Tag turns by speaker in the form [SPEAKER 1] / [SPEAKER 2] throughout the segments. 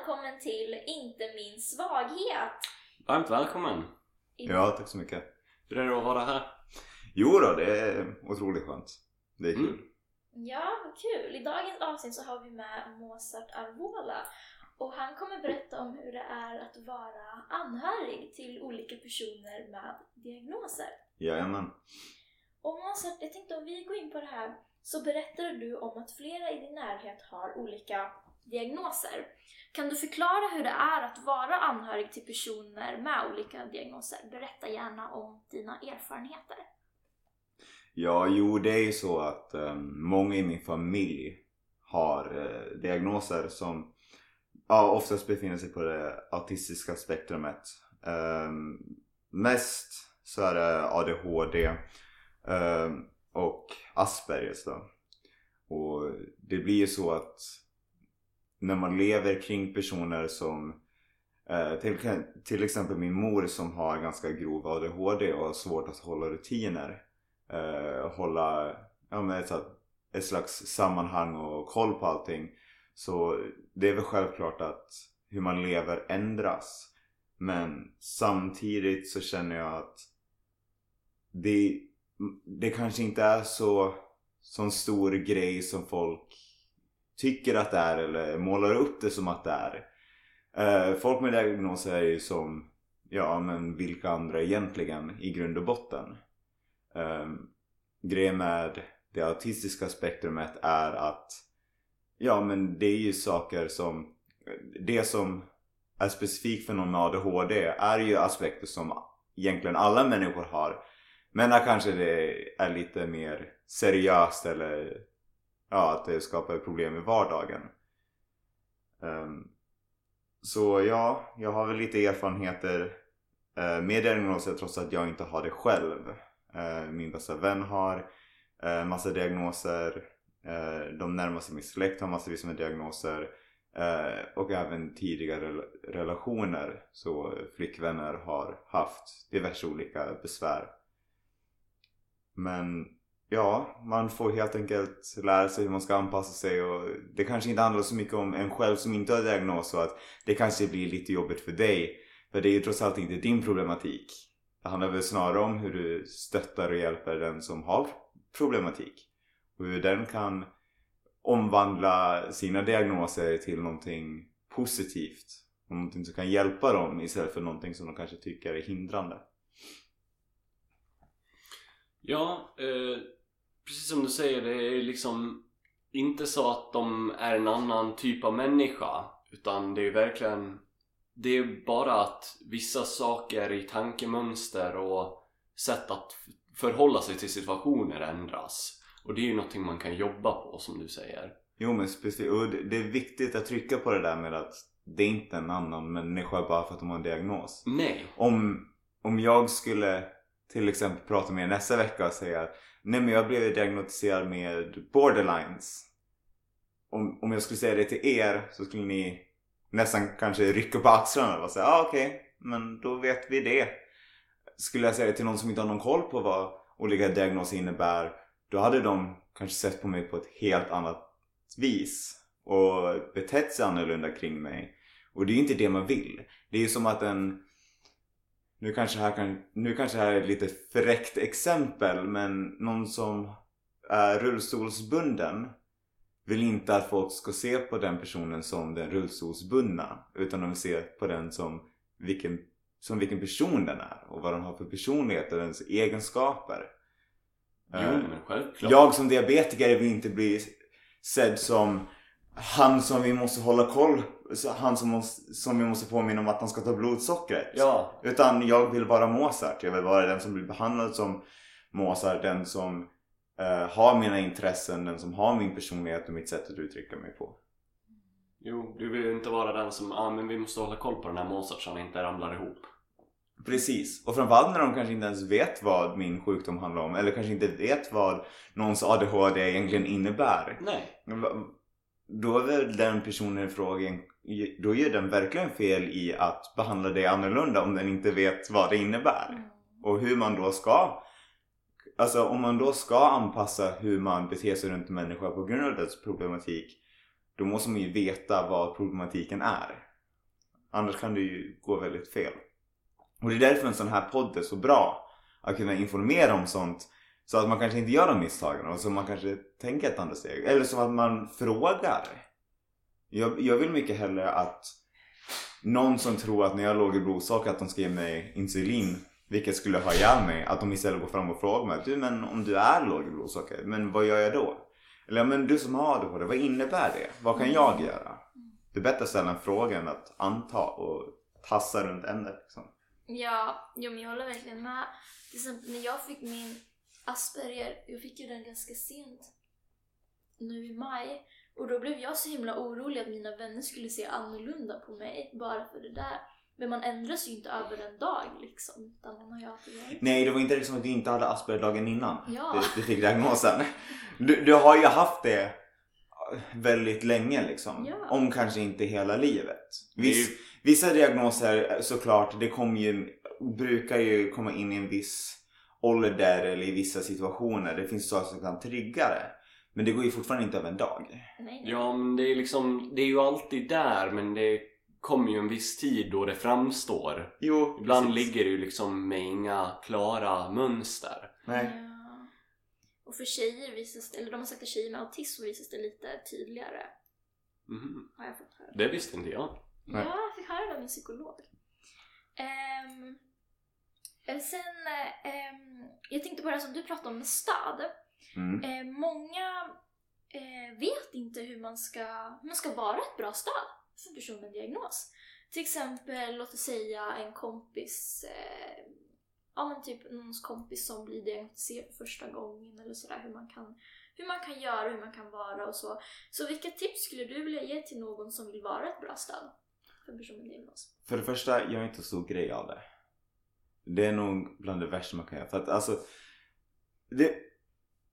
[SPEAKER 1] välkommen till Inte min svaghet.
[SPEAKER 2] Varmt välkommen!
[SPEAKER 3] Ja, tack så mycket.
[SPEAKER 2] Hur är det att vara här?
[SPEAKER 3] Jo då, det är otroligt skönt. Det är kul.
[SPEAKER 2] Mm.
[SPEAKER 1] Ja, vad kul. I dagens avsnitt så har vi med Mozart Arvola och han kommer berätta om hur det är att vara anhörig till olika personer med diagnoser.
[SPEAKER 3] Jajamän.
[SPEAKER 1] Och Mozart, jag tänkte om vi går in på det här så berättade du om att flera i din närhet har olika diagnoser. Kan du förklara hur det är att vara anhörig till personer med olika diagnoser? Berätta gärna om dina erfarenheter.
[SPEAKER 3] Ja, jo det är ju så att um, många i min familj har uh, diagnoser som ja, oftast befinner sig på det autistiska spektrumet. Um, mest så är det ADHD um, ehm, och Aspergers då. Och det blir ju så att när man lever kring personer som eh, till, till exempel min mor som har ganska grov ADHD och har svårt att hålla rutiner eh, hålla ja, men ett, ett slags sammanhang och koll på allting. Så det är väl självklart att hur man lever ändras. Men samtidigt så känner jag att det, det kanske inte är så sån stor grej som folk tycker att det är eller målar upp det som att det är. Eh, folk med diagnoser är ju som, ja men vilka andra egentligen i grund och botten. Ehm, grejen med det autistiska spektrumet är att ja men det är ju saker som det som är specifikt för någon med ADHD är ju aspekter som egentligen alla människor har men där kanske det är lite mer seriöst eller ja att det skapar problem i vardagen Um, så ja, jag har väl lite erfarenheter uh, med diagnoser trots att jag inte har det själv Uh, min bästa vän har uh, massa diagnoser. De närmaste i min släkt har massvis med diagnoser. Och även tidigare relationer, så flickvänner har haft diverse olika besvär. Men ja, man får helt enkelt lära sig hur man ska anpassa sig och det kanske inte handlar så mycket om en själv som inte har diagnos och att det kanske blir lite jobbigt för dig. För det är ju trots allt inte din problematik. Det handlar väl snarare om hur du stöttar och hjälper den som har problematik. Och hur den kan omvandla sina diagnoser till någonting positivt. Och någonting som kan hjälpa dem istället för någonting som de kanske tycker är hindrande.
[SPEAKER 2] Ja, eh, precis som du säger, det är liksom inte så att de är en annan typ av människa. Utan det är verkligen, det är bara att vissa saker i tankemönster och sätt att förhålla sig till situationer ändras. Och det är ju någonting man kan jobba på som du säger.
[SPEAKER 3] Jo men specifikt, och det är viktigt att trycka på det där med att det är inte en annan människa bara för att de har en diagnos.
[SPEAKER 2] Nej.
[SPEAKER 3] Om, om jag skulle till exempel prata med er nästa vecka och säga att nej men jag blev diagnostiserad med borderlines. Om, om jag skulle säga det till er så skulle ni nästan kanske rycka på axlarna och säga ah, okej, men då vet vi det. Skulle jag säga det till någon som inte har någon koll på vad olika diagnoser innebär då hade de kanske sett på mig på ett helt annat vis och betett sig annorlunda kring mig. Och det är ju inte det man vill. Det är ju som att en nu kanske, här kan, nu kanske det här är ett lite fräckt exempel men någon som är rullstolsbunden vill inte att folk ska se på den personen som den rullstolsbundna utan de vill se på den som vilken, som vilken person den är och vad den har för personlighet och dens egenskaper.
[SPEAKER 2] Jo,
[SPEAKER 3] Eh,
[SPEAKER 2] men självklart.
[SPEAKER 3] jag som diabetiker vill inte bli sedd som han som vi måste hålla koll Han som, måste, som vi måste påminna om att han ska ta blodsockret.
[SPEAKER 2] Ja,
[SPEAKER 3] Utan jag vill vara Mozart. Jag vill vara den som blir behandlad som Mozart. Den som eh, har mina intressen. Den som har min personlighet och mitt sätt att uttrycka mig på.
[SPEAKER 2] jo, du vill ju inte vara den som, ja ah, men vi måste hålla koll på den här Mozart så han inte ramlar ihop.
[SPEAKER 3] Precis. Och framförallt när de kanske inte ens vet vad min sjukdom handlar om. Eller kanske inte vet vad någons ADHD egentligen innebär.
[SPEAKER 2] Nej.
[SPEAKER 3] Då är väl den personen i frågan då gör den verkligen fel i att behandla det annorlunda om den inte vet vad det innebär.
[SPEAKER 1] Mm.
[SPEAKER 3] Och hur man då ska Alltså om man då ska anpassa hur man beter sig runt en människa på grund av dess problematik Då måste man ju veta vad problematiken är. Annars kan det ju gå väldigt fel. Och det är därför en sån här podd är så bra. Att kunna informera om sånt så att man kanske inte gör de misstagen och så man kanske tänker ett andra steg. Eller så att man frågar. Jag, jag vill mycket hellre att någon som tror att när jag låg i blodsocker att de ska ge mig insulin vilket skulle ha ihjäl mig. Att de istället går fram och frågar mig. Du men om du är låg i blodsocker, men vad gör jag då? Eller men du som har ADHD, vad innebär det? Vad kan jag göra? Det är bättre att ställa en fråga än att anta och tassa runt ämnet liksom.
[SPEAKER 1] Ja, jo, men jag håller verkligen med. Till exempel när jag fick min Asperger, jag fick ju den ganska sent nu i maj. Och då blev jag så himla orolig att mina vänner skulle se annorlunda på mig bara för det där. Men man ändras ju inte över en dag liksom. Utan man har ju alltid varit.
[SPEAKER 3] Nej, det var inte liksom att du inte hade Asperger dagen innan.
[SPEAKER 1] Ja.
[SPEAKER 3] Du, du fick diagnosen. Du, du har ju haft det väldigt länge liksom.
[SPEAKER 1] Ja.
[SPEAKER 3] Om kanske inte hela livet. Viss,
[SPEAKER 2] ju-
[SPEAKER 3] Vissa diagnoser såklart, det kommer ju, brukar ju komma in i en viss ålder eller i vissa situationer. Det finns saker som kan trigga det. Men det går ju fortfarande inte över en dag.
[SPEAKER 1] Nej.
[SPEAKER 2] Ja, men det är liksom, det är ju alltid där men det kommer ju en viss tid då det framstår.
[SPEAKER 3] Jo,
[SPEAKER 2] Ibland
[SPEAKER 3] precis.
[SPEAKER 2] ligger det ju liksom med inga klara mönster.
[SPEAKER 3] Nej.
[SPEAKER 1] Ja. Och för tjejer visas det, eller de har sagt att tjejer med autism visas det lite tydligare.
[SPEAKER 2] Mhm.
[SPEAKER 1] Har jag fått höra.
[SPEAKER 2] Det visste inte jag.
[SPEAKER 3] Nej.
[SPEAKER 1] Ja, jag fick höra det av min psykolog. Eh, sen, ehm, jag tänkte på det som du pratade om med stöd.
[SPEAKER 3] Mm.
[SPEAKER 1] Eh, många eh, vet inte hur man, ska, hur man ska vara ett bra stöd för en person med diagnos. Till exempel, låt oss säga en kompis, eh, ja men typ någons kompis som blir diagnostiserad för första gången eller sådär, hur man kan hur man kan göra, hur man kan vara och så. Så vilka tips skulle du vilja ge till någon som vill vara ett bra stöd för en person med diagnos?
[SPEAKER 3] För det första, jag är inte så stor grej av det. Det är nog bland det värsta man kan göra. För att alltså, det,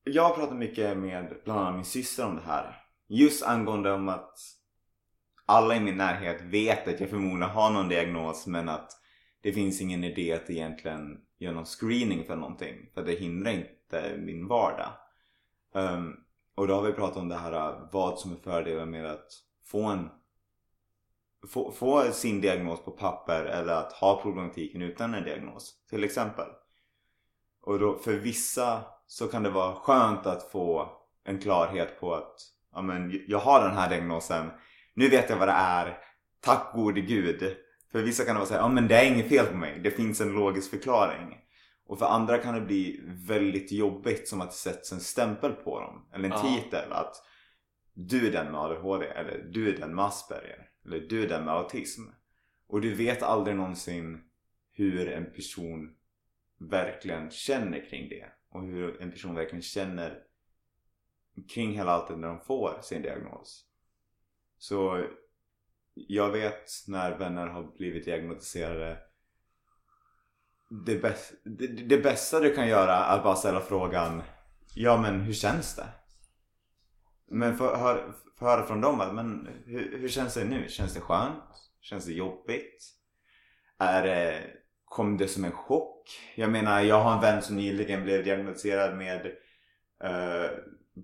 [SPEAKER 3] jag har pratat mycket med bland annat min syster om det här. Just angående om att alla i min närhet vet att jag förmodligen har någon diagnos men att det finns ingen idé att egentligen göra någon screening för någonting. För det hindrar inte min vardag. Um, och då har vi pratat om det här äh, vad som är fördelen med att få en få, få sin diagnos på papper eller att ha problematiken utan en diagnos till exempel. Och då, för vissa så kan det vara skönt att få en klarhet på att ja, men, jag har den här diagnosen, nu vet jag vad det är, tack gode gud. För vissa kan det vara så här, ja men det är inget fel på mig, det finns en logisk förklaring. Och för andra kan det bli väldigt jobbigt som att det sätts en stämpel på dem, eller en
[SPEAKER 2] Ja.
[SPEAKER 3] titel att du är den med ADHD eller du är den med Asperger eller du är den med autism. Och du vet aldrig någonsin hur en person verkligen känner kring det och hur en person verkligen känner kring hela allt när de får sin diagnos. Så jag vet när vänner har blivit diagnostiserade det, bäst, det, det bästa du kan göra är att bara ställa frågan Ja men hur känns det? Men få hör, höra från dem att, men hur, hur känns det nu? Känns det skönt? Känns det jobbigt? Är det, kom det som en chock? Jag menar jag har en vän som nyligen blev diagnostiserad med eh,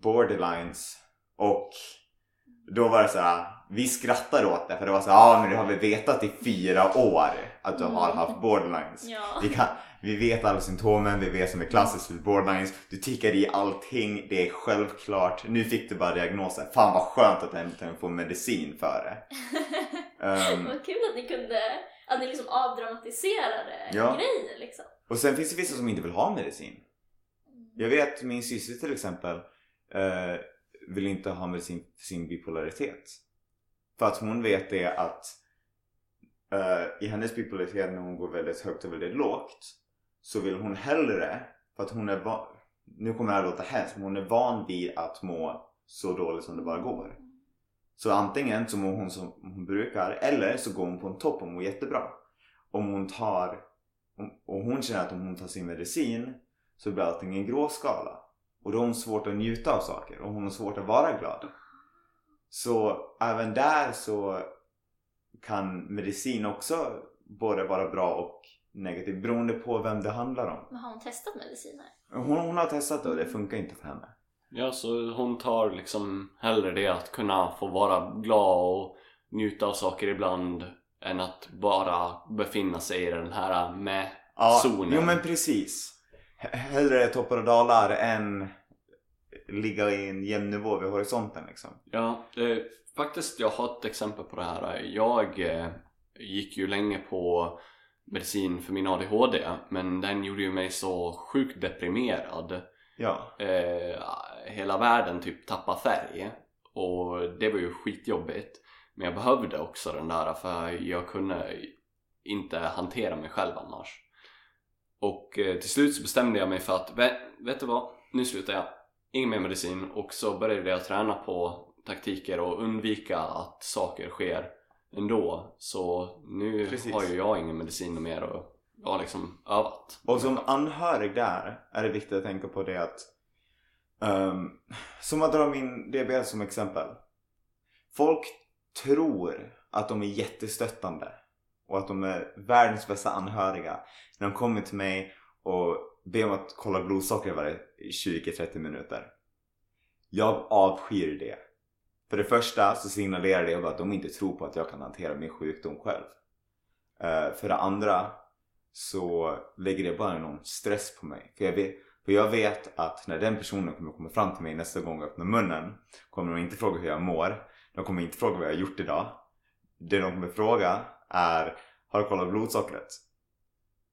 [SPEAKER 3] borderlines och då var det så här, vi skrattade åt det för det var så ja ah, men det har vi vetat i fyra år att du har haft borderlines.
[SPEAKER 1] Ja.
[SPEAKER 3] Vi, kan, vi vet alla symptomen, vi vet som är klassiskt för borderlines. Du tickar i allting, det är självklart. Nu fick du bara diagnosen. Fan vad skönt att äntligen få medicin för det. Ehm,
[SPEAKER 1] Vad kul att ni kunde, att ni liksom avdramatiserade
[SPEAKER 3] Ja.
[SPEAKER 1] grejen liksom.
[SPEAKER 3] och sen finns det vissa som inte vill ha medicin. Jag vet min syster till exempel eh, vill inte ha medicin för sin bipolaritet. För att hon vet det att eh, i hennes bipolaritet när hon går väldigt högt och väldigt lågt så vill hon hellre, för att hon är van, nu kommer det här låta hemskt, men hon är van vid att må så dåligt som det bara går. Så antingen så mår hon som hon brukar eller så går hon på en topp och mår jättebra. Om hon tar, och hon känner att om hon tar sin medicin så blir allting en gråskala. Och då har hon svårt att njuta av saker och hon har svårt att vara glad. Så även där så kan medicin också både vara bra och negativ beroende på vem det handlar om.
[SPEAKER 1] Men har hon testat mediciner?
[SPEAKER 3] Hon, hon har testat det och det funkar inte för henne.
[SPEAKER 2] Ja, så hon tar liksom hellre det att kunna få vara glad och njuta av saker ibland än att bara befinna sig i den här med
[SPEAKER 3] Ja, jo men precis. Hellre toppar och dalar än ligga i en jämn nivå vid horisonten liksom.
[SPEAKER 2] Ja, eh, faktiskt jag har ett exempel på det här. Jag eh, gick ju länge på medicin för min ADHD men den gjorde ju mig så sjukt deprimerad.
[SPEAKER 3] Ja.
[SPEAKER 2] Eh, hela världen typ tappade färg och det var ju skitjobbigt. Men jag behövde också den där för jag kunde inte hantera mig själv annars. Och eh, till slut så bestämde jag mig för att, vet, vet du vad? Nu slutar jag. Ingen mer medicin och så började jag träna på taktiker och undvika att saker sker ändå. Så nu
[SPEAKER 3] Precis.
[SPEAKER 2] har ju jag ingen medicin mer och jag har liksom övat.
[SPEAKER 3] Och som anhörig där är det viktigt att tänka på det att um, Som att dra min diabetes som exempel. Folk tror att de är jättestöttande och att de är världens bästa anhöriga när de kommer till mig och ber om att kolla blodsockret varje 20-30 minuter. Jag avskyr det. För det första så signalerar det att de inte tror på att jag kan hantera min sjukdom själv. Eh, för det andra så lägger det bara någon stress på mig. För jag, vet, för jag vet att när den personen kommer komma fram till mig nästa gång och öppnar munnen kommer de inte fråga hur jag mår. De kommer inte fråga vad jag har gjort idag. Det de kommer fråga är Har du kollat blodsockret?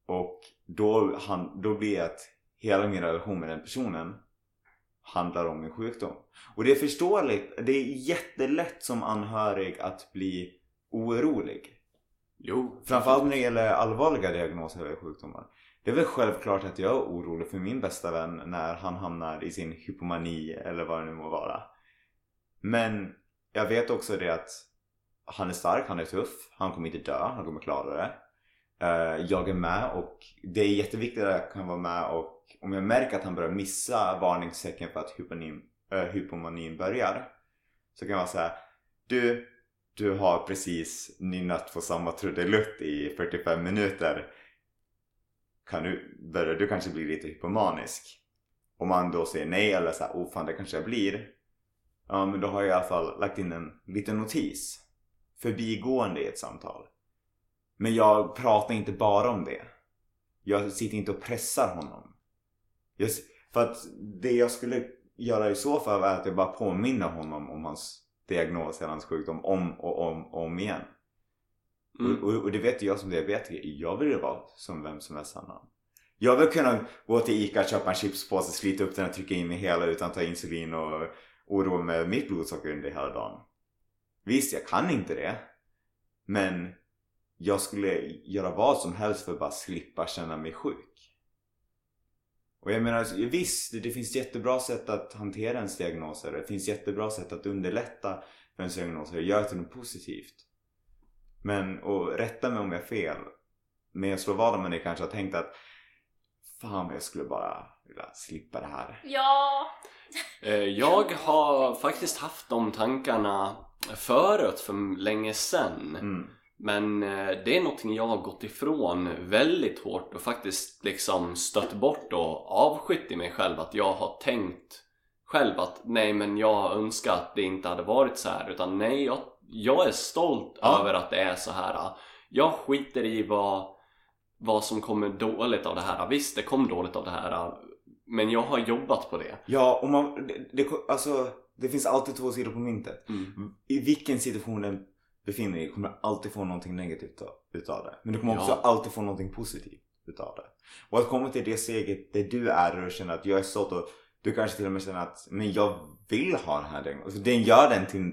[SPEAKER 3] Och då, han, då blir det att hela min relation med den personen handlar om min sjukdom. Och det är förståeligt. Det är jättelätt som anhörig att bli orolig.
[SPEAKER 2] Jo,
[SPEAKER 3] Framförallt när det gäller allvarliga diagnoser eller sjukdomar. Det är väl självklart att jag är orolig för min bästa vän när han hamnar i sin hypomani eller vad det nu må vara. Men jag vet också det att han är stark, han är tuff, han kommer inte dö, han kommer klara det. Eh, Jag är med och det är jätteviktigt att jag kan vara med och om jag märker att han börjar missa varningstecken för att hypomanin, äh, hypomanin börjar så kan jag vara säga Du, du har precis nynnat på samma trudelutt i 45 minuter. Kan du, börjar du kanske bli lite hypomanisk? Om man då säger nej eller så här, oh fan det kanske jag blir. Ja men då har jag i alla fall lagt in en liten notis. Förbigående i ett samtal. Men jag pratar inte bara om det. Jag sitter inte och pressar honom. Jag, för att det jag skulle göra i så fall är att jag bara påminner honom om hans diagnos eller hans sjukdom om och om och om igen.
[SPEAKER 2] Mm.
[SPEAKER 3] Och, och, och det vet jag som diabetiker, jag vill ju vara som vem som helst annan. Jag vill kunna gå till Ica, köpa en chipspåse, slita upp den och trycka in mig hela utan att ta insulin och oroa mig med mitt blodsocker under hela dagen. Visst, jag kan inte det. Men jag skulle göra vad som helst för att bara slippa känna mig sjuk. Och jag menar, visst, det, det finns jättebra sätt att hantera ens diagnoser. Det finns jättebra sätt att underlätta för ens diagnoser och göra till något positivt. Men, och rätta mig om jag har fel. Men jag slår vad om man kanske har tänkt att Fan vad jag skulle bara vilja slippa det här.
[SPEAKER 1] Ja,
[SPEAKER 2] Eh, Jag har faktiskt haft de tankarna förut för länge sedan.
[SPEAKER 3] Mm.
[SPEAKER 2] Men eh, det är någonting jag har gått ifrån väldigt hårt och faktiskt liksom stött bort och avskytt i mig själv att jag har tänkt själv att nej men jag önskar att det inte hade varit så här utan nej jag, jag är stolt
[SPEAKER 3] Ja.
[SPEAKER 2] över att det är så här. Jag skiter i vad, vad som kommer dåligt av det här. Visst det kom dåligt av det här men jag har jobbat på det.
[SPEAKER 3] Ja, och man, det, det, alltså, det finns alltid två sidor på myntet.
[SPEAKER 2] Mm.
[SPEAKER 3] I vilken situation befinner dig i kommer du alltid få någonting negativt av- utav det. Men du kommer
[SPEAKER 2] Ja.
[SPEAKER 3] också alltid få någonting positivt utav det. Och att komma till det steget där du är och känner att jag är stolt och du kanske till och med känner att men jag vill ha den här diagnosen. För Den gör den till,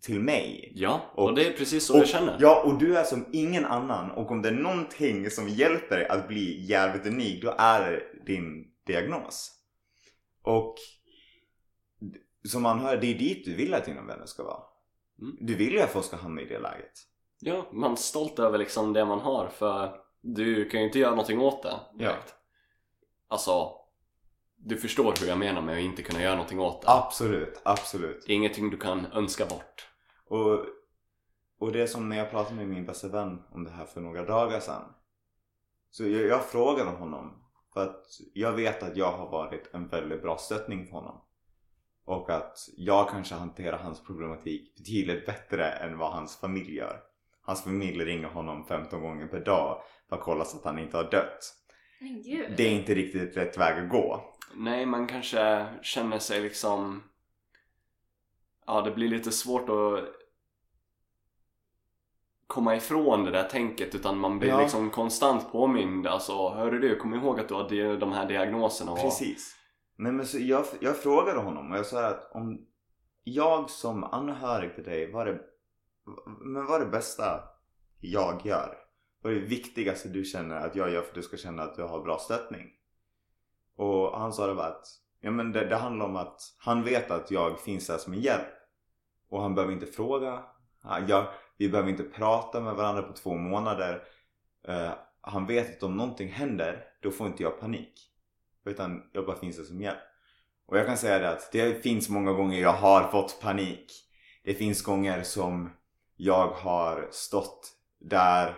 [SPEAKER 3] till mig.
[SPEAKER 2] Ja, och,
[SPEAKER 3] Och-
[SPEAKER 2] det är precis så jag känner.
[SPEAKER 3] Ja, och du är som ingen annan. Och om det är någonting som hjälper dig att bli jävligt unik, då är det din diagnos. Och som man hör, det är dit du vill att dina vänner ska vara.
[SPEAKER 2] Mm.
[SPEAKER 3] Du vill ju att folk ska hamna i det läget.
[SPEAKER 2] Ja, man är stolt över liksom det man har för du kan ju inte göra någonting åt det direkt. Alltså, du förstår hur jag menar med att inte kunna göra någonting åt det.
[SPEAKER 3] Absolut, absolut.
[SPEAKER 2] Det är ingenting du kan önska bort.
[SPEAKER 3] Och, och det är som när jag pratade med min bästa vän om det här för några dagar sedan. Så jag, jag frågade honom. För att jag vet att jag har varit en väldigt bra stöttning för honom. Och att jag kanske hanterar hans problematik betydligt bättre än vad hans familj gör. hans familj ringer honom 15 gånger per dag för att kolla så att han inte har dött.
[SPEAKER 1] Gud.
[SPEAKER 3] Det är inte riktigt rätt väg att gå.
[SPEAKER 2] Nej, man kanske känner sig liksom... Ja, det blir lite svårt att komma ifrån det där tänket utan man blir
[SPEAKER 3] Ja.
[SPEAKER 2] liksom konstant påmind. Alltså, hörru du, kom ihåg att du har de här diagnoserna. Och...
[SPEAKER 3] Precis. Nej, men så jag, jag frågade honom och jag sa att om jag som anhörig till dig, vad är det, men vad är det bästa jag gör? Vad är det viktigaste du känner att jag gör för att du ska känna att du har bra stöttning? Och han sa det var att ja, men det, det handlar om att han vet att jag finns där som en hjälp. Och han behöver inte fråga. Han- Jag, vi behöver inte prata med varandra på två månader. Uh, han vet att om någonting händer, då får inte jag panik. Utan jag bara finns där som hjälp. Och jag kan säga det att det finns många gånger jag har fått panik. Det finns gånger som jag har stått där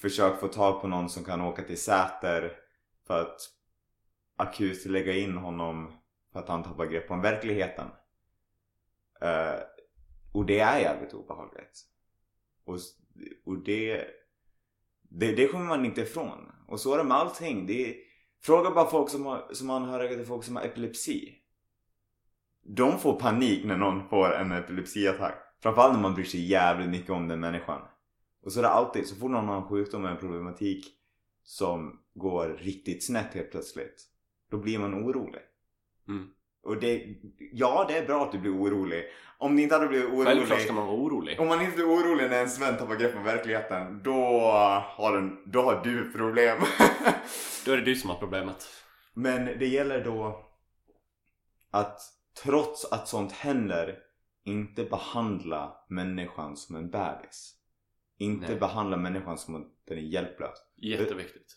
[SPEAKER 3] försökt få tag på någon som kan åka till Säter för att akut lägga in honom för att han tappar grepp om verkligheten. Uh, och det är jävligt obehagligt. Och, och det, det, det kommer man inte ifrån. Och så är det med allting. Det är, fråga bara folk som, har, som anhöriga till folk som har epilepsi. De får panik när någon får en epilepsiattack. Framförallt när man bryr sig jävligt mycket om den människan. Och så är det alltid, så fort någon har en sjukdom eller en problematik som går riktigt snett helt plötsligt. Då blir man orolig.
[SPEAKER 2] Mm.
[SPEAKER 3] Och det, ja det är bra att du blir orolig. Om ni inte hade blivit orolig.
[SPEAKER 2] Självklart ska man vara orolig.
[SPEAKER 3] Om man inte blir orolig när ens vän tappar grepp om verkligheten, då har, den, då har du problem.
[SPEAKER 2] Då är det du som har problemet.
[SPEAKER 3] Men det gäller då att trots att sånt händer inte behandla människan som en bebis. Inte
[SPEAKER 2] Nej.
[SPEAKER 3] behandla människan som att den är hjälplös.
[SPEAKER 2] Jätteviktigt.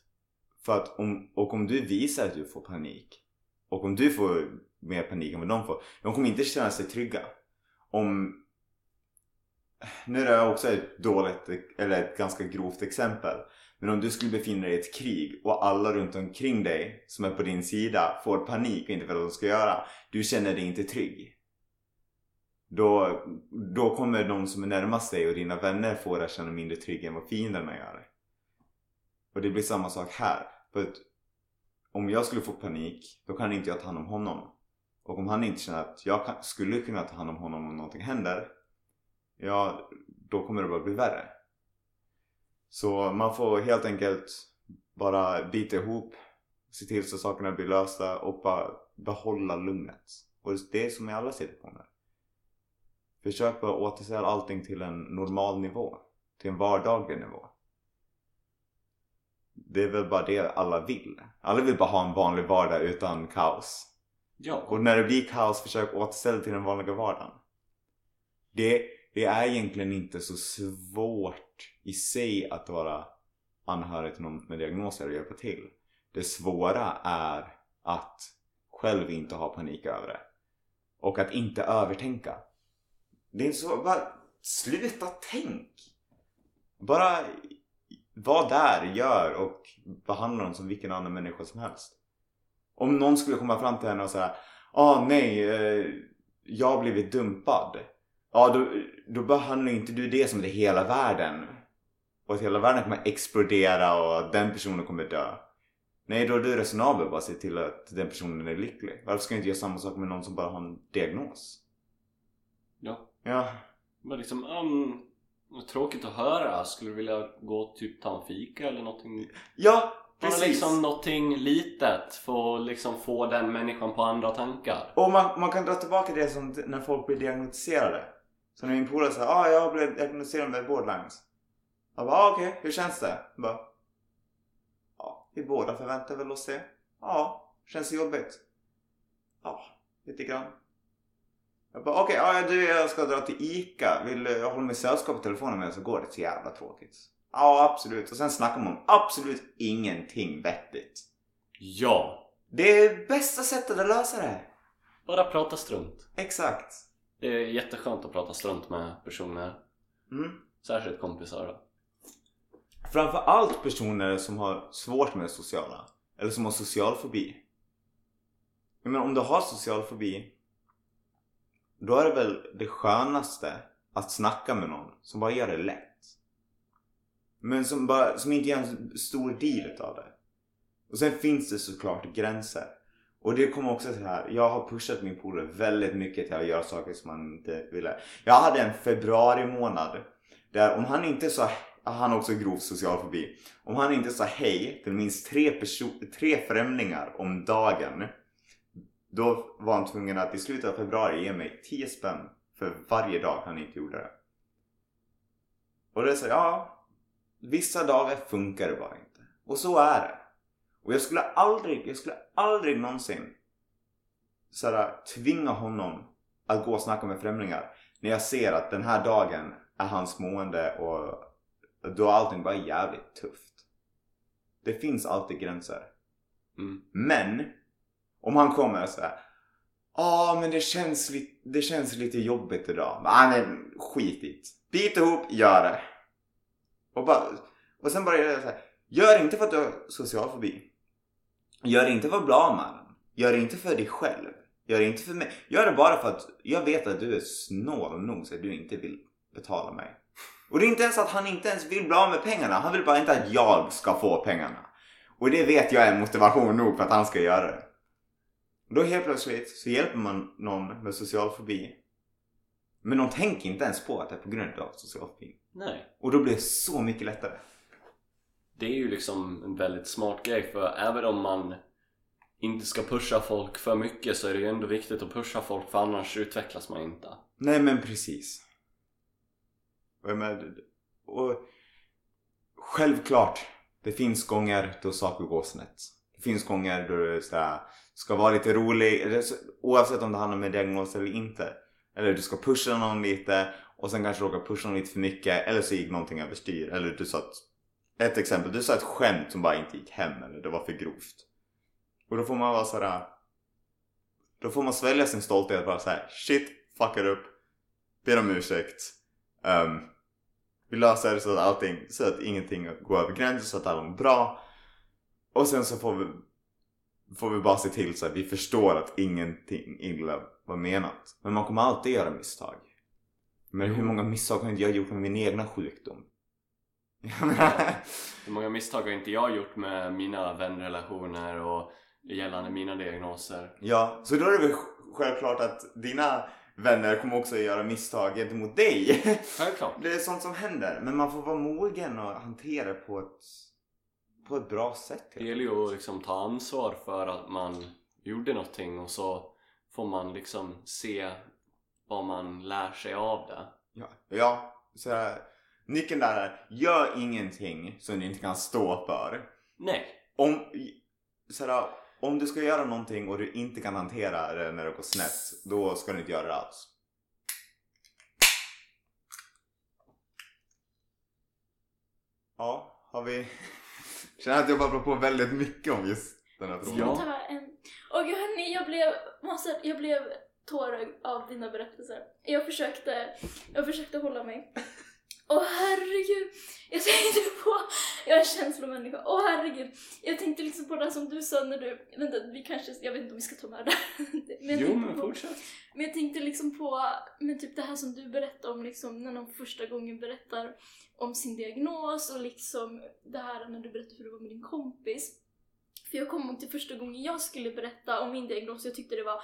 [SPEAKER 3] För att om, och om du visar att du får panik och om du får mer panik än vad de får, de kommer inte känna sig trygga. Om nu är det också ett dåligt, eller ett ganska grovt exempel. Men om du skulle befinna dig i ett krig och alla runt omkring dig som är på din sida får panik och inte vet vad de ska göra. Du känner dig inte trygg. Då, då kommer de som är närmast dig och dina vänner få dig att känna mindre trygg än vad fienderna gör. Och det blir samma sak här. För att om jag skulle få panik, då kan inte jag ta hand om honom. Och om han inte känner att jag kan, skulle kunna ta hand om honom om någonting händer, ja, då kommer det bara bli värre. Så man får helt enkelt bara bita ihop, se till så sakerna blir lösta och bara behålla lugnet. Och det är som i alla situationer. Försök bara återställa allting till en normal nivå. Till en vardaglig nivå. Det är väl bara det alla vill. Alla vill bara ha en vanlig vardag utan kaos.
[SPEAKER 2] Ja.
[SPEAKER 3] Och när det blir kaos, försök återställa till den vanliga vardagen. Det, det är egentligen inte så svårt i sig att vara anhörig till någon med diagnoser och hjälpa till. Det svåra är att själv inte ha panik över det. Och att inte övertänka. Det är så, bara sluta tänk! Bara var där, gör och behandla dem som vilken annan människa som helst. Om någon skulle komma fram till henne och säga Ah nej, eh, jag har blivit dumpad. Ja, då, då behandlar inte du det som det är hela världen. Och att hela världen kommer explodera och den personen kommer dö. Nej, då är du resonabel. Bara se till att den personen är lycklig. Varför ska jag inte göra samma sak med någon som bara har en diagnos?
[SPEAKER 2] Ja.
[SPEAKER 3] Ja,
[SPEAKER 2] Men liksom, um, tråkigt att höra. Skulle du vilja gå typ ta en fika eller någonting?
[SPEAKER 3] ja Precis.
[SPEAKER 2] liksom någonting litet för att liksom få den människan på andra tankar.
[SPEAKER 3] Och man, man kan dra tillbaka det som när folk blir diagnostiserade. Så när min polare säger ah, jag blivit diagnostiserad med borderlines. Jag bara ah, okej, hur känns det? Jag bara, ja, vi båda förväntar väl oss det. Ja, känns det jobbigt? Ja, lite grann. Jag bara okej, ja, absolut. Och sen snackar man om absolut ingenting vettigt.
[SPEAKER 2] Ja!
[SPEAKER 3] Det är bästa sättet att lösa det.
[SPEAKER 2] Bara prata strunt.
[SPEAKER 3] Exakt.
[SPEAKER 2] Det är jätteskönt att prata strunt med personer.
[SPEAKER 3] Mm.
[SPEAKER 2] Särskilt kompisar då.
[SPEAKER 3] Framför allt personer som har svårt med det sociala. Eller som har social fobi. Menar om du har social fobi. Då är det väl det skönaste att snacka med någon som bara gör det lätt. Men som, bara, som inte gör en stor deal utav det. Och sen finns det såklart gränser. Och det kommer också så här. Jag har pushat min polare väldigt mycket till att göra saker som han inte ville. Jag hade en februari månad där om han inte sa han har också grov social fobi. Om han inte sa hej till minst tre, perso- tre främlingar om dagen. Då var han tvungen att i slutet av februari ge mig 10 spänn för varje dag han inte gjorde det. Och det är så ja. Vissa dagar funkar det bara inte. Och så är det. Och jag skulle aldrig, jag skulle aldrig någonsin såhär, tvinga honom att gå och snacka med främlingar. När jag ser att den här dagen är hans mående och då är allting bara jävligt tufft. Det finns alltid gränser.
[SPEAKER 2] Mm.
[SPEAKER 3] Men om han kommer och säger Ja men det känns, li- det känns lite jobbigt idag. Nej men skit i det. Bit ihop, gör det. Och, bara, och sen bara jag säga. Gör inte för att du har social fobi. Gör inte för att bli av med den. Gör det inte för dig själv. Gör det inte för mig. Gör det bara för att jag vet att du är snål nog så att du inte vill betala mig. Och det är inte ens att han inte ens vill bli av med pengarna. Han vill bara inte att jag ska få pengarna. Och det vet jag är motivation nog för att han ska göra det. Och då helt plötsligt så hjälper man någon med social fobi. Men de tänker inte ens på att det är på grund av social fobi.
[SPEAKER 2] Nej.
[SPEAKER 3] Och då blir det så mycket lättare.
[SPEAKER 2] Det är ju liksom en väldigt smart grej för även om man inte ska pusha folk för mycket så är det ju ändå viktigt att pusha folk för annars utvecklas man inte.
[SPEAKER 3] Nej men precis. Och, menar, och självklart, det finns gånger då saker går snett. Det finns gånger då du ska vara lite rolig, oavsett om det handlar om en diagnos eller inte. Eller du ska pusha någon lite och sen kanske råkade pusha dem lite för mycket eller så gick någonting överstyr. Eller du sa ett, ett exempel, du sa ett skämt som bara inte gick hem eller det var för grovt. Och då får man vara sådär då får man svälja sin stolthet och bara såhär shit, fuckar upp, ber om ursäkt. Um, vi löser det så att allting, så att ingenting går över gränsen, så att alla mår bra. Och sen så får vi, får vi bara se till så att vi förstår att ingenting illa var menat. Men man kommer alltid göra misstag. Men hur många misstag har inte jag gjort med min egna sjukdom?
[SPEAKER 2] Hur många misstag har inte jag gjort med mina vänrelationer och gällande mina diagnoser?
[SPEAKER 3] Ja, så då är det väl självklart att dina vänner kommer också göra misstag gentemot dig.
[SPEAKER 2] Självklart.
[SPEAKER 3] Det är sånt som händer. Men man får vara mogen och hantera det på ett, på ett bra sätt.
[SPEAKER 2] Det gäller ju att liksom ta ansvar för att man gjorde någonting och så får man liksom se vad man lär sig av det.
[SPEAKER 3] Ja, ja så här, nyckeln där är gör ingenting som du inte kan stå för.
[SPEAKER 2] Nej,
[SPEAKER 3] Om, så här, om du ska göra någonting och du inte kan hantera det när det går snett, då ska du inte göra det alls. Ja, har vi... Känner att jag babblar på väldigt mycket om just den här frågan.
[SPEAKER 2] Ja.
[SPEAKER 1] Ta en... Åh gud hörni, jag blev, måste, jag blev tårögd av dina berättelser. Jag försökte, jag försökte hålla mig. Åh herregud, jag tänkte på, jag är en känslomänniska, åh herregud. Jag tänkte liksom på det som du sa när du, vänta vi kanske, jag vet inte om vi ska ta med det men
[SPEAKER 2] jo men
[SPEAKER 1] på-
[SPEAKER 2] fortsätt.
[SPEAKER 1] men jag tänkte liksom på men typ det här som du berättade om liksom när någon första gången berättar om sin diagnos och liksom det här när du berättade hur det var med din kompis. För jag kommer ihåg till första gången jag skulle berätta om min diagnos, jag tyckte det var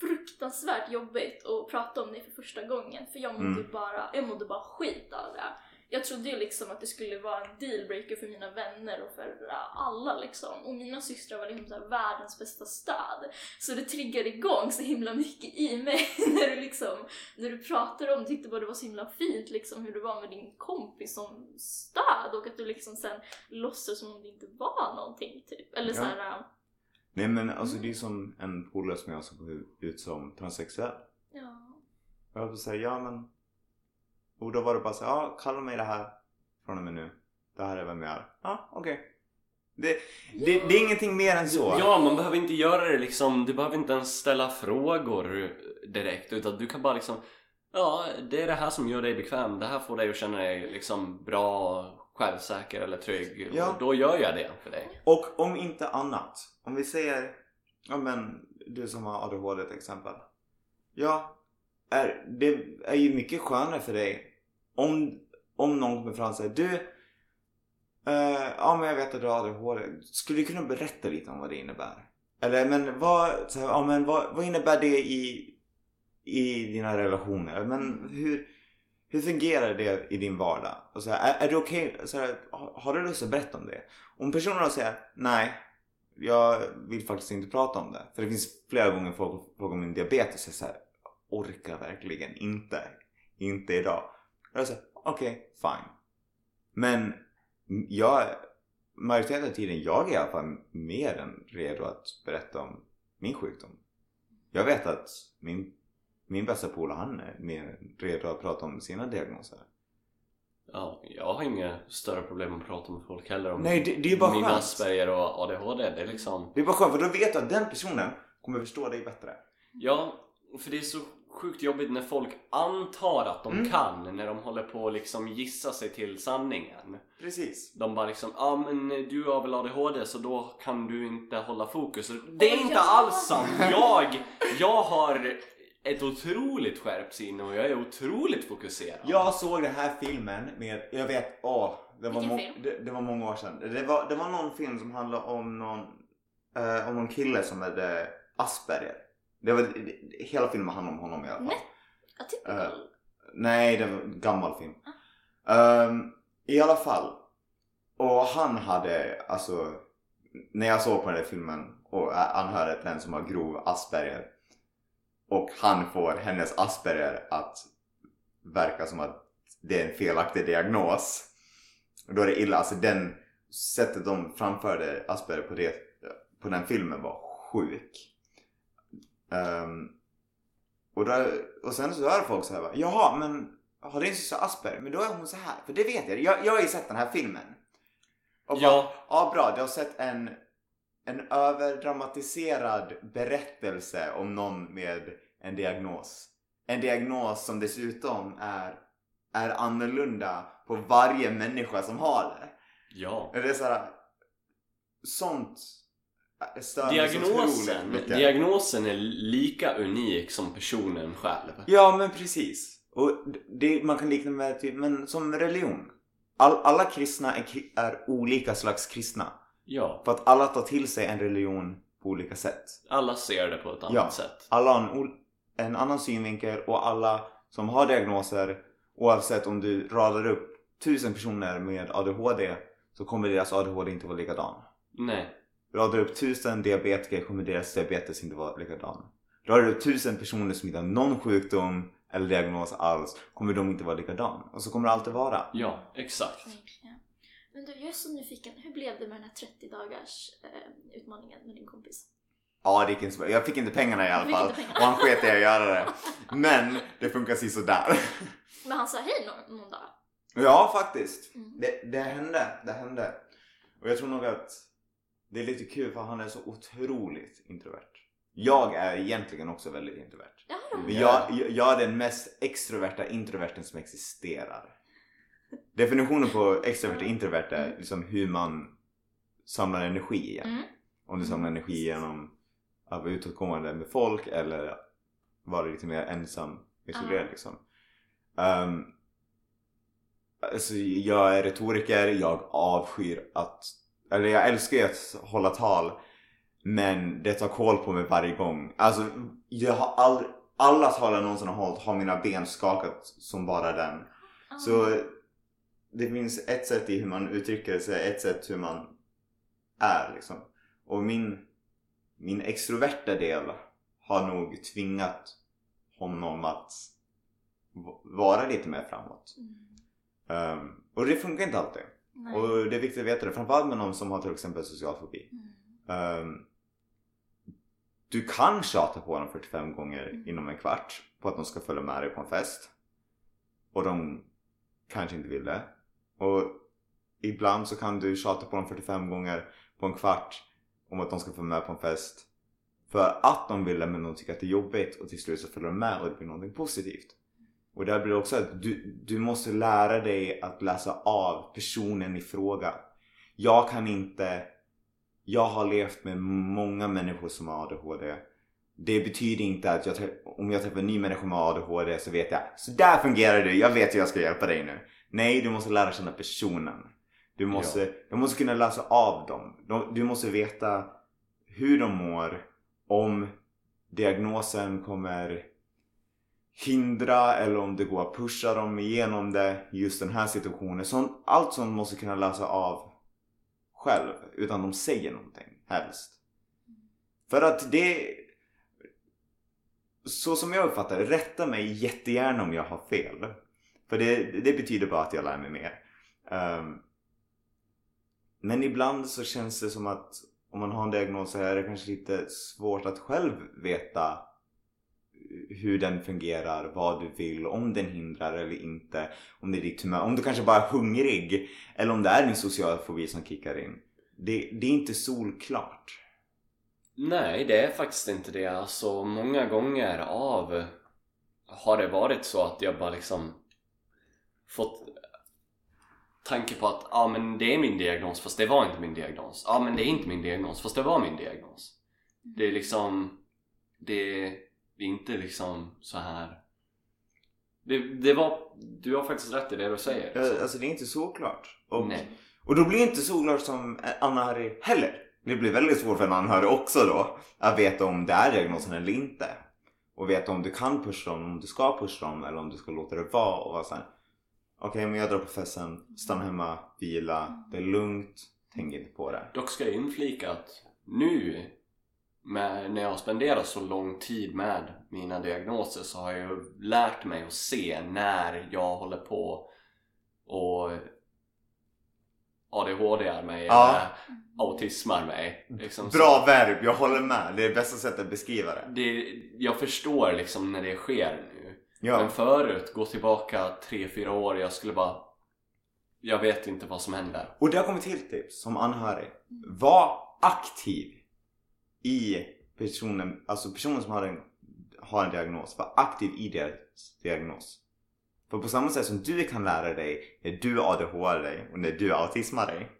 [SPEAKER 1] fruktansvärt jobbigt att prata om det för första gången för jag mådde
[SPEAKER 3] Mm.
[SPEAKER 1] bara, jag mådde bara skit av det. Jag trodde ju liksom att det skulle vara en dealbreaker för mina vänner och för alla liksom. Och mina systrar var liksom så världens bästa stöd. Så det triggade igång så himla mycket i mig när du liksom, när du pratade om, tyckte bara det var så himla fint liksom hur du var med din kompis som stöd och att du liksom sen låtsades som om det inte var någonting typ. Eller
[SPEAKER 3] Ja.
[SPEAKER 1] så här,
[SPEAKER 3] Nej men alltså det är som en polare som jag som går ut som transsexuell.
[SPEAKER 1] ja.
[SPEAKER 3] Och jag säga ja men... Och då var det bara så ja kalla mig det här från och med nu. Det här är vem jag är. Ja okej. Det, det, det är ingenting mer än så.
[SPEAKER 2] Ja, man behöver inte göra det liksom, du behöver inte ens ställa frågor direkt utan du kan bara liksom Ja, det är det här som gör dig bekväm. Det här får dig att känna dig liksom bra, självsäker eller trygg.
[SPEAKER 3] Ja.
[SPEAKER 2] Och då gör jag det för dig.
[SPEAKER 3] Och om inte annat. Om vi säger, ja men du som har ADHD till exempel. Ja, är, det är ju mycket skönare för dig om, om någon kommer fram och säger du eh, ja men jag vet att du har ADHD. Skulle du kunna berätta lite om vad det innebär? Eller men vad, så här, ja, men vad, vad innebär det i, i dina relationer? Men hur, hur fungerar det i din vardag? Och så här, är, är du okej? så här, har- Har du lust att berätta om det? Om personen då säger nej, jag vill faktiskt inte prata om det. För det finns flera gånger folk frågar om min diabetes. Jag säger orkar verkligen inte. Inte idag. Och jag säger okej, fine. Men jag, majoriteten av tiden, jag är i alla fall mer än redo att berätta om min sjukdom. Jag vet att min, min bästa polare han är mer redo att prata om sina diagnoser.
[SPEAKER 2] Ja, jag har inga större problem att prata med folk heller om
[SPEAKER 3] Nej, det- det är bara
[SPEAKER 2] min
[SPEAKER 3] skönt.
[SPEAKER 2] Asperger och ADHD. Det är liksom...
[SPEAKER 3] Det är bara skönt för då vet du att den personen kommer förstå dig bättre.
[SPEAKER 2] Ja, för det är så sjukt jobbigt när folk antar att de
[SPEAKER 3] Mm.
[SPEAKER 2] kan när de håller på att liksom gissa sig till sanningen.
[SPEAKER 3] Precis.
[SPEAKER 2] De bara liksom, ja ah, men du har väl ADHD så då kan du inte hålla fokus. Det är inte alls sant! Jag, jag har ett otroligt skärpt sinne och jag är otroligt fokuserad.
[SPEAKER 3] Jag såg den här filmen med, jag vet, åh. Det var,
[SPEAKER 1] Vilken film?
[SPEAKER 3] det, det var många år sedan. Det var, det var någon film som handlade om någon, eh, om någon kille som hade Asperger. Det var, det, hela filmen handlade om honom i alla fall.
[SPEAKER 1] Nej. Atypical.
[SPEAKER 3] Eh, Nej, det var en gammal film. Ehm, I alla fall. Och han hade, alltså, när jag såg på den där filmen och han hörde den som har grov Asperger och han får hennes Asperger att verka som att det är en felaktig diagnos. Då är det illa. Alltså den sättet de framförde Asperger på, det, på den filmen var sjuk. Ehm, och, då, och sen så hör folk så här bara, Jaha men har din syster Asperger? Men då är hon så här. För det vet jag. Jag, jag har ju sett den här filmen. Och
[SPEAKER 2] Ja.
[SPEAKER 3] bara, ja bra. Du har sett en, en överdramatiserad berättelse om någon med en diagnos. En diagnos som dessutom är, är annorlunda på varje människa som har det.
[SPEAKER 2] Ja.
[SPEAKER 3] Det är så här, sånt
[SPEAKER 2] Diagnosen, diagnosen är lika unik som personen själv.
[SPEAKER 3] Ja men precis. Och det, man kan likna med typ, men som religion. All, alla kristna är, är olika slags kristna.
[SPEAKER 2] Ja,
[SPEAKER 3] För att alla tar till sig en religion på olika sätt.
[SPEAKER 2] alla ser det på ett annat
[SPEAKER 3] Ja.
[SPEAKER 2] sätt.
[SPEAKER 3] Alla har en, en annan synvinkel och alla som har diagnoser oavsett om du radar upp tusen personer med ADHD så kommer deras ADHD inte vara likadan.
[SPEAKER 2] Nej.
[SPEAKER 3] Radar du upp tusen diabetiker kommer deras diabetes inte vara likadan. Radar du upp tusen personer som inte har någon sjukdom eller diagnos alls kommer de inte vara likadan. Och så kommer det alltid vara.
[SPEAKER 2] Ja, exakt.
[SPEAKER 1] Men du, jag är så nyfiken. Hur blev det med den här 30 dagars eh, utmaningen med din kompis?
[SPEAKER 3] Ja, det gick inte så bra. Jag fick inte pengarna i alla fall. Och han sket i att göra det. Men det funkar sådär.
[SPEAKER 1] Men han sa hej någon, någon dag?
[SPEAKER 3] Ja, faktiskt.
[SPEAKER 1] Mm.
[SPEAKER 3] Det, det hände. Det hände. Och jag tror nog att det är lite kul för han är så otroligt introvert. Jag är egentligen också väldigt introvert.
[SPEAKER 1] Ja,
[SPEAKER 3] jag, jag, jag är den mest extroverta introverten som existerar. Definitionen på extrovert och introvert är liksom hur man samlar energi igen.
[SPEAKER 1] Mm.
[SPEAKER 3] Om du samlar energi genom att vara utåtgående med folk eller vara lite mer ensam, isolerad
[SPEAKER 1] Ja.
[SPEAKER 3] liksom. Um, alltså, jag är retoriker, jag avskyr att, eller jag älskar ju att hålla tal men det tar koll på mig varje gång. Alltså, jag har aldrig, alla tal jag någonsin har hållit har mina ben skakat som bara den.
[SPEAKER 1] Ah.
[SPEAKER 3] Så det finns ett sätt i hur man uttrycker sig, ett sätt hur man är liksom. Och min, min extroverta del har nog tvingat honom att vara lite mer framåt.
[SPEAKER 1] Mm.
[SPEAKER 3] Um, och det funkar inte alltid.
[SPEAKER 1] Nej.
[SPEAKER 3] Och det är viktigt att veta det. Framförallt med någon som har till exempel social fobi.
[SPEAKER 1] Mm.
[SPEAKER 3] Um, du kan tjata på dem 45 gånger
[SPEAKER 1] Mm.
[SPEAKER 3] inom en kvart på att de ska följa med dig på en fest. Och de kanske inte vill det. Och ibland så kan du tjata på dem 45 gånger på en kvart om att de ska få med på en fest. För att de vill det men de tycker att det är jobbigt och till slut så följer de med och det blir någonting positivt. Och där blir det också att du, du måste lära dig att läsa av personen i fråga. Jag kan inte jag har levt med många människor som har ADHD det betyder inte att jag, om jag träffar en ny människa med ADHD så vet jag så där fungerar du, jag vet hur jag ska hjälpa dig nu. Nej, du måste lära känna personen. Du måste, du måste kunna läsa av dem. De- Du måste veta hur de mår, om diagnosen kommer hindra eller om det går att pusha dem igenom det just den här situationen. Sånt, allt sånt måste kunna läsa av själv utan de säger någonting helst. För att det så som jag uppfattar det, rätta mig jättegärna om jag har fel. För det, det betyder bara att jag lär mig mer. Um, men ibland så känns det som att om man har en diagnos så är det kanske lite svårt att själv veta hur den fungerar, vad du vill, om den hindrar eller inte. Om det är ditt humör, om du kanske bara är hungrig eller om det är din sociala fobi som kickar in. Det, det är inte solklart.
[SPEAKER 2] Nej, det är faktiskt inte det. Alltså många gånger av har det varit så att jag bara liksom fått tanke på att ja men det är min diagnos fast det var inte min diagnos. Ja men det är inte min diagnos fast det var min diagnos. Det är liksom det, det är inte liksom så här det, det var, du har faktiskt rätt i det du säger.
[SPEAKER 3] Eh, Alltså det är inte solklart. Och,
[SPEAKER 2] Nej.
[SPEAKER 3] och då blir det inte solklart som en anhörig heller. Det blir väldigt svårt för en anhörig också då att veta om det är diagnosen eller inte. Och veta om du kan pusha dem, om du ska pusha dem eller om du ska låta det vara och vara såhär Okej men jag drar på festen, stanna hemma, vila, det är lugnt, tänk inte på det.
[SPEAKER 2] Dock ska jag inflika att nu med, när jag har spenderat så lång tid med mina diagnoser så har jag lärt mig att se när jag håller på och ADHD mig
[SPEAKER 3] Ja.
[SPEAKER 2] eller autismar mig. Liksom så.
[SPEAKER 3] Bra verb, jag håller med. Det är bästa sättet att beskriva det.
[SPEAKER 2] Det, jag förstår liksom när det sker nu. Men
[SPEAKER 3] Ja,
[SPEAKER 2] förut, gå tillbaka 3-4 år, jag skulle bara... Jag vet inte vad som händer.
[SPEAKER 3] och det har kommit till tips som anhörig. Var aktiv i personen, alltså personen som har en, har en diagnos. Var aktiv i deras diagnos. För på samma sätt som du kan lära dig när du ADHD och när du autismar dig.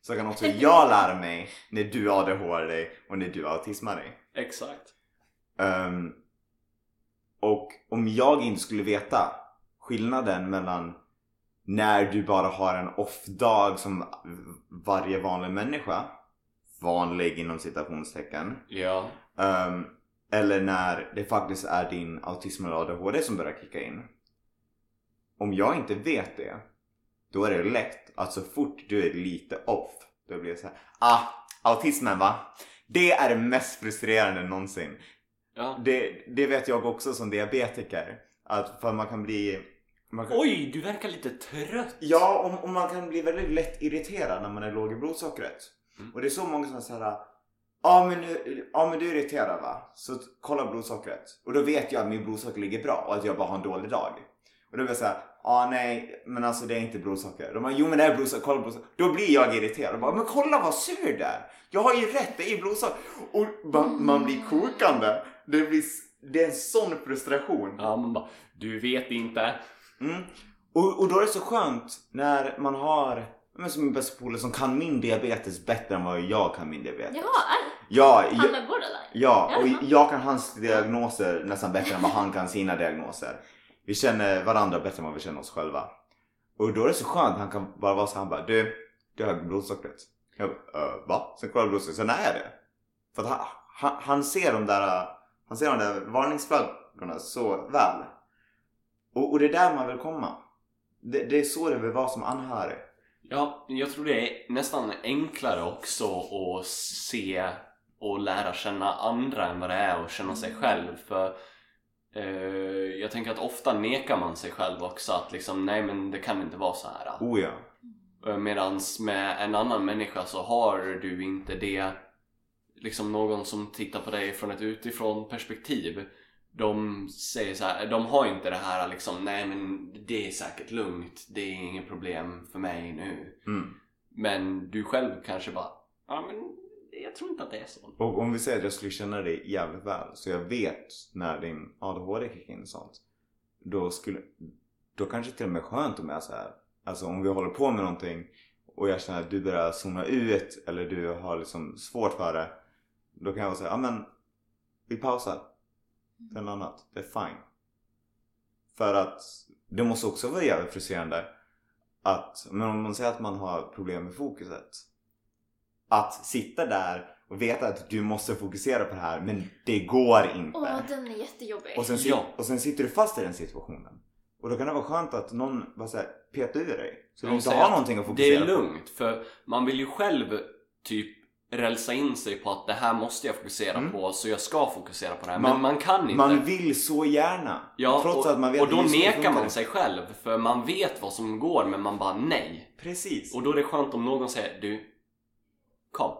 [SPEAKER 3] Så kan också jag lära mig när du ADHD och när du autismar dig.
[SPEAKER 2] Exakt.
[SPEAKER 3] Ehm, och om jag inte skulle veta skillnaden mellan när du bara har en off-dag som varje vanlig människa, vanlig inom citationstecken,
[SPEAKER 2] Ja.
[SPEAKER 3] ehm, eller när det faktiskt är din autism eller ADHD som börjar kicka in. Om jag inte vet det, då är det lätt att så fort du är lite off, då blir det så här, ah, autismen va? Det är det mest frustrerande någonsin.
[SPEAKER 2] Ja.
[SPEAKER 3] Det, det vet jag också som diabetiker. Att för man kan bli... Man kan,
[SPEAKER 2] Oj, du verkar lite trött.
[SPEAKER 3] Ja, och, och man kan bli väldigt lätt irriterad när man är låg i blodsockret.
[SPEAKER 2] Mm.
[SPEAKER 3] Och det är så många som såhär Ja men, nu, ja men du är irriterad va? Så kolla blodsockret. Och då vet jag att min blodsocker ligger bra och att jag bara har en dålig dag. Och då blir jag såhär, ja nej men alltså det är inte blodsocker. De bara, jo men det är blodsocker, kolla blodsocker. Då blir jag irriterad och bara, men kolla vad sur du är. Jag har ju rätt, det är blodsocker. Och man, man blir kokande. Det, blir, det är en sån frustration.
[SPEAKER 2] Ja, man bara, du vet inte.
[SPEAKER 3] Mm. Och, och då är det så skönt när man har men som min bästa polare som kan min diabetes bättre än vad jag kan min diabetes.
[SPEAKER 1] Jaha, är
[SPEAKER 3] Ja,
[SPEAKER 1] han
[SPEAKER 3] jag,
[SPEAKER 1] med borderline?
[SPEAKER 3] ja, och jag kan hans diagnoser nästan bättre än vad han kan sina diagnoser. Vi känner varandra bättre än vad vi känner oss själva. Och då är det så skönt, han kan bara vara så han bara du, du har blodsockret. Jag bara, "Äh, va? Sen kollar jag blodsockret, sen är det. För att han, han, han ser de där, han ser de där varningsflaggorna så väl. Och, och det är där man vill komma. Det, det är så det vill vara som anhörig.
[SPEAKER 2] Ja, jag tror det är nästan enklare också att se och lära känna andra än vad det är att känna sig själv. För eh, jag tänker att ofta nekar man sig själv också att liksom, nej men det kan inte vara så här.
[SPEAKER 3] Oh ja.
[SPEAKER 2] Medan med en annan människa så har du inte det liksom någon som tittar på dig från ett utifrån perspektiv de säger så här, de har inte det här liksom nej men det är säkert lugnt, det är inget problem för mig nu
[SPEAKER 3] Mm.
[SPEAKER 2] men du själv kanske bara ja men jag tror inte att det är så
[SPEAKER 3] Och om vi säger att jag skulle känna dig jävligt väl så jag vet när din ADHD kickar in och sånt. Då skulle, då kanske till och med skönt om jag så här. Alltså om vi håller på med någonting och jag känner att du börjar zona ut eller du har liksom svårt för det. Då kan jag säga, ja men vi pausar. Den annat. Det är fine. För att det måste också vara jävligt frustrerande att, men om man säger att man har problem med fokuset. Att sitta där och veta att du måste fokusera på det här men det går inte.
[SPEAKER 1] Åh, den är jättejobbig.
[SPEAKER 3] Och sen,
[SPEAKER 2] Ja.
[SPEAKER 3] och sen sitter du fast i den situationen. Och då kan det vara skönt att någon bara så här, petar ur dig. Så du inte har
[SPEAKER 2] att
[SPEAKER 3] någonting att
[SPEAKER 2] Det
[SPEAKER 3] fokusera
[SPEAKER 2] är lugnt för man vill ju själv typ rälsa in sig på att det här måste jag fokusera
[SPEAKER 3] Mm.
[SPEAKER 2] på så jag ska fokusera på det här.
[SPEAKER 3] Man-
[SPEAKER 2] men man kan inte.
[SPEAKER 3] Man vill så gärna.
[SPEAKER 2] ja,
[SPEAKER 3] trots
[SPEAKER 2] och,
[SPEAKER 3] att man vet
[SPEAKER 2] och då nekar man sig själv för man vet vad som går men man bara nej.
[SPEAKER 3] Precis.
[SPEAKER 2] Och då är det skönt om någon säger du, kom.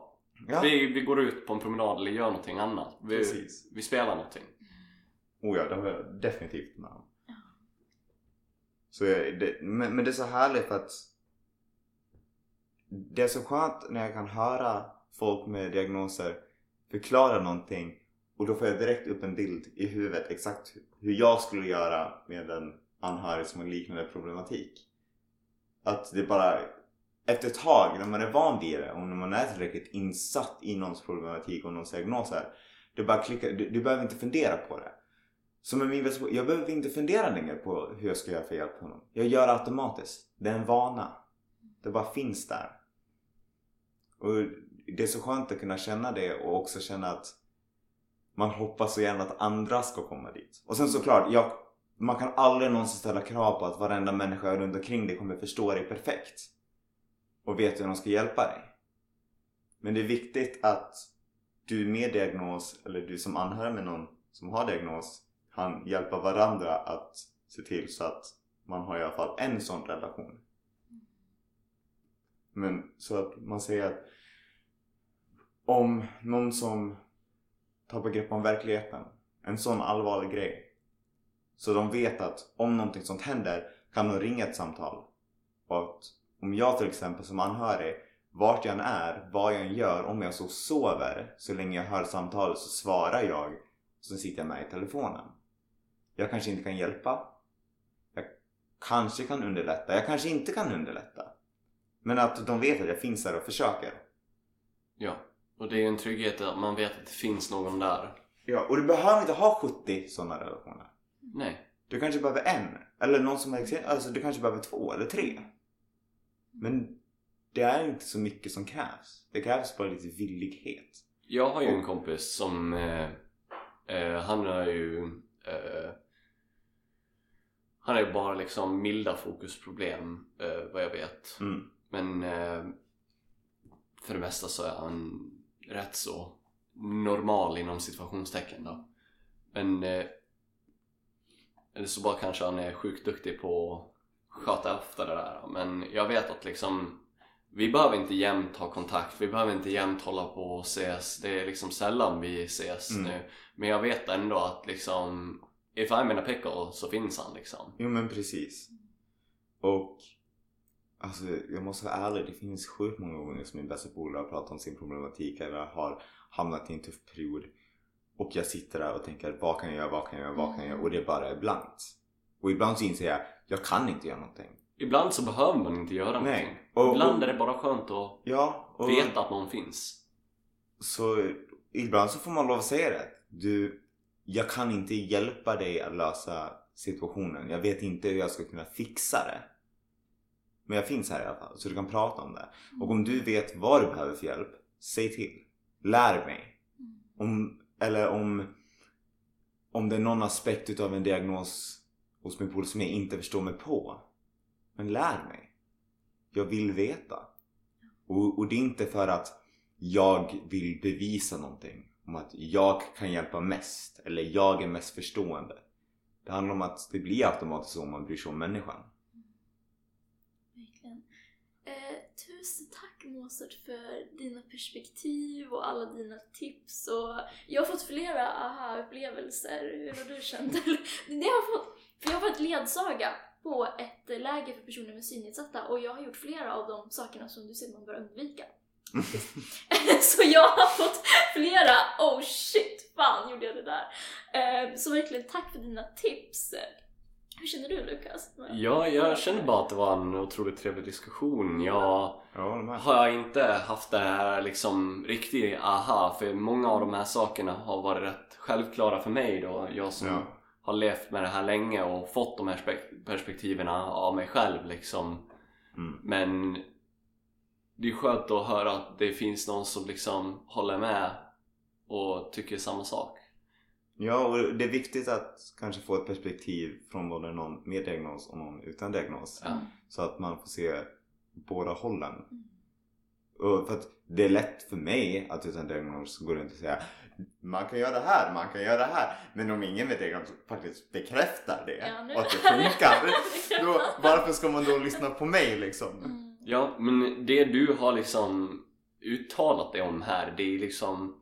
[SPEAKER 3] ja,
[SPEAKER 2] Vi, vi går ut på en promenad eller gör någonting annat. Vi,
[SPEAKER 3] precis.
[SPEAKER 2] vi spelar någonting.
[SPEAKER 3] Oh ja, det har jag definitivt med om. Så jag, det, men, men det är så härligt för att det är så skönt när jag kan höra folk med diagnoser förklara någonting och då får jag direkt upp en bild i huvudet exakt hur jag skulle göra med en anhörig som har liknande problematik. Att det bara efter ett tag när man är van vid det och när man är tillräckligt insatt i någons problematik och någons diagnoser det bara klickar, du, du behöver inte fundera på det. Som med min bästa jag behöver inte fundera längre på hur jag ska göra för att hjälpa honom. Jag gör det automatiskt. Det är en vana. Det bara finns där. Och det är så skönt att kunna känna det och också känna att man hoppas så gärna att andra ska komma dit. Och sen såklart, jag, man kan aldrig någonsin ställa krav på att varenda människa runt omkring dig kommer förstå dig perfekt. Och vet hur de ska hjälpa dig. Men det är viktigt att du med diagnos, eller du som anhörig med någon som har diagnos, kan hjälpa varandra att se till så att man har i alla fall en sån relation. Men så att man säger att om någon som tappar grepp om verkligheten, en sån allvarlig grej. Så de vet att om någonting sånt händer kan de ringa ett samtal. Och att om jag till exempel som anhörig, vart jag än är, vad jag än gör, om jag så sover, så länge jag hör samtalet så svarar jag. Så sitter jag med i telefonen. Jag kanske inte kan hjälpa. Jag kanske kan underlätta. Jag kanske inte kan underlätta. Men att de vet att jag finns där och försöker.
[SPEAKER 2] Ja. Och det är ju en trygghet att man vet att det finns någon där.
[SPEAKER 3] Ja, och du behöver inte ha 70 sådana relationer.
[SPEAKER 2] Nej.
[SPEAKER 3] Du kanske behöver en. Eller någon som är alltså du kanske behöver två eller tre. Men det är inte så mycket som krävs. Det krävs bara lite villighet.
[SPEAKER 2] Jag har ju en kompis som eh, eh, han har ju eh, han har ju bara liksom milda fokusproblem eh, vad jag vet
[SPEAKER 3] Mm.
[SPEAKER 2] men eh, för det mesta så är han rätt så normal inom situationstecken då men eh, eller så bara kanske han är sjukt duktig på att sköta efter det där men jag vet att liksom vi behöver inte jämt ha kontakt, vi behöver inte jämt hålla på och ses. Det är liksom sällan vi ses
[SPEAKER 3] Mm.
[SPEAKER 2] nu. Men jag vet ändå att liksom If I'm in a pickle så finns han liksom.
[SPEAKER 3] Jo men precis. Och alltså jag måste vara ärlig. Det finns sjukt många gånger som min bästa polare har pratat om sin problematik eller har hamnat i en tuff period. Och jag sitter där och tänker vad kan jag göra, vad kan jag göra, vad kan jag göra? Och det bara är blankt. Och ibland så inser jag jag kan inte göra någonting.
[SPEAKER 2] Ibland så behöver man inte göra någonting.
[SPEAKER 3] Nej. Och,
[SPEAKER 2] Ibland är det bara skönt att
[SPEAKER 3] ja, och,
[SPEAKER 2] veta att någon finns.
[SPEAKER 3] Så ibland så får man lov att säga det. Du, jag kan inte hjälpa dig att lösa situationen. Jag vet inte hur jag ska kunna fixa det. Men jag finns här i alla fall, så du kan prata om det. Och om du vet vad du behöver för hjälp, säg till. Lär mig. Om, eller om, om det är någon aspekt utav en diagnos hos min polare som jag inte förstår mig på. Men lär mig. Jag vill veta. Och, och det är inte för att jag vill bevisa någonting. Om att jag kan hjälpa mest. Eller jag är mest förstående. Det handlar om att det blir automatiskt så om man bryr sig om människan.
[SPEAKER 1] Verkligen. Eh, tusen tack Mozart för dina perspektiv och alla dina tips. Och jag har fått flera aha-upplevelser. Hur har du känt? Det har jag fått. För jag har varit ledsaga på ett läger för personer med synnedsatta och jag har gjort flera av de sakerna som du säger man bör undvika. så jag har fått flera, oh shit, fan gjorde jag det där. Eh, så verkligen tack för dina tips. Hur känner du Lukas?
[SPEAKER 2] Ja, jag känner bara att det var en otroligt trevlig diskussion. Jag
[SPEAKER 3] med.
[SPEAKER 2] har jag inte haft det här liksom riktigt aha för många av de här sakerna har varit rätt självklara för mig då. Jag som
[SPEAKER 3] Ja.
[SPEAKER 2] har levt med det här länge och fått de här spek- perspektiven av mig själv liksom.
[SPEAKER 3] Mm.
[SPEAKER 2] Men det är skönt att höra att det finns någon som liksom håller med och tycker samma sak.
[SPEAKER 3] Ja, och det är viktigt att kanske få ett perspektiv från både någon med diagnos och någon utan diagnos.
[SPEAKER 2] Ja.
[SPEAKER 3] Så att man får se båda hållen.
[SPEAKER 1] Mm.
[SPEAKER 3] Och för att det är lätt för mig att utan diagnos gå runt och säga man kan göra det här, man kan göra det här. Men om ingen med diagnos faktiskt bekräftar det
[SPEAKER 1] Ja,
[SPEAKER 3] och att det funkar. då, varför ska man då lyssna på mig liksom?
[SPEAKER 1] Mm.
[SPEAKER 2] Ja, men det du har liksom uttalat dig om här, det är liksom...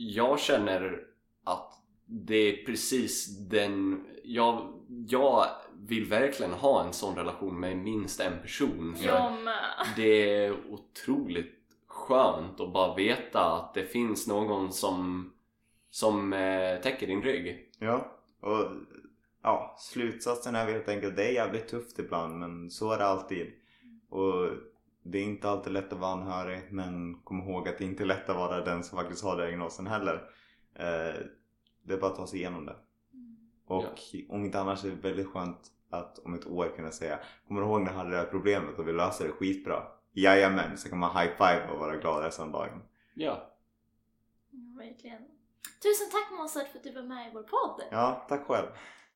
[SPEAKER 2] Jag känner att det är precis den... Jag, jag vill verkligen ha en sån relation med minst en person. För
[SPEAKER 1] Jag med.
[SPEAKER 2] det är otroligt skönt att bara veta att det finns någon som, som eh, täcker din rygg.
[SPEAKER 3] Ja, och ja, slutsatsen är väl helt enkelt det är jävligt tufft ibland men så är det alltid. Och det är inte alltid lätt att vara anhörig men kom ihåg att det inte är lätt att vara den som faktiskt har diagnosen heller. Eh, det är bara att ta sig igenom det. Och om inte annars är det väldigt skönt att om ett år kunna säga Kommer du ihåg när jag hade det här problemet och vi löste det skitbra? Jajamän, så kan man high-five och vara glad resten av dagen.
[SPEAKER 2] Ja,
[SPEAKER 1] Ja, verkligen. Tusen tack Mozart för att du var med i vår podd.
[SPEAKER 3] Ja, tack själv.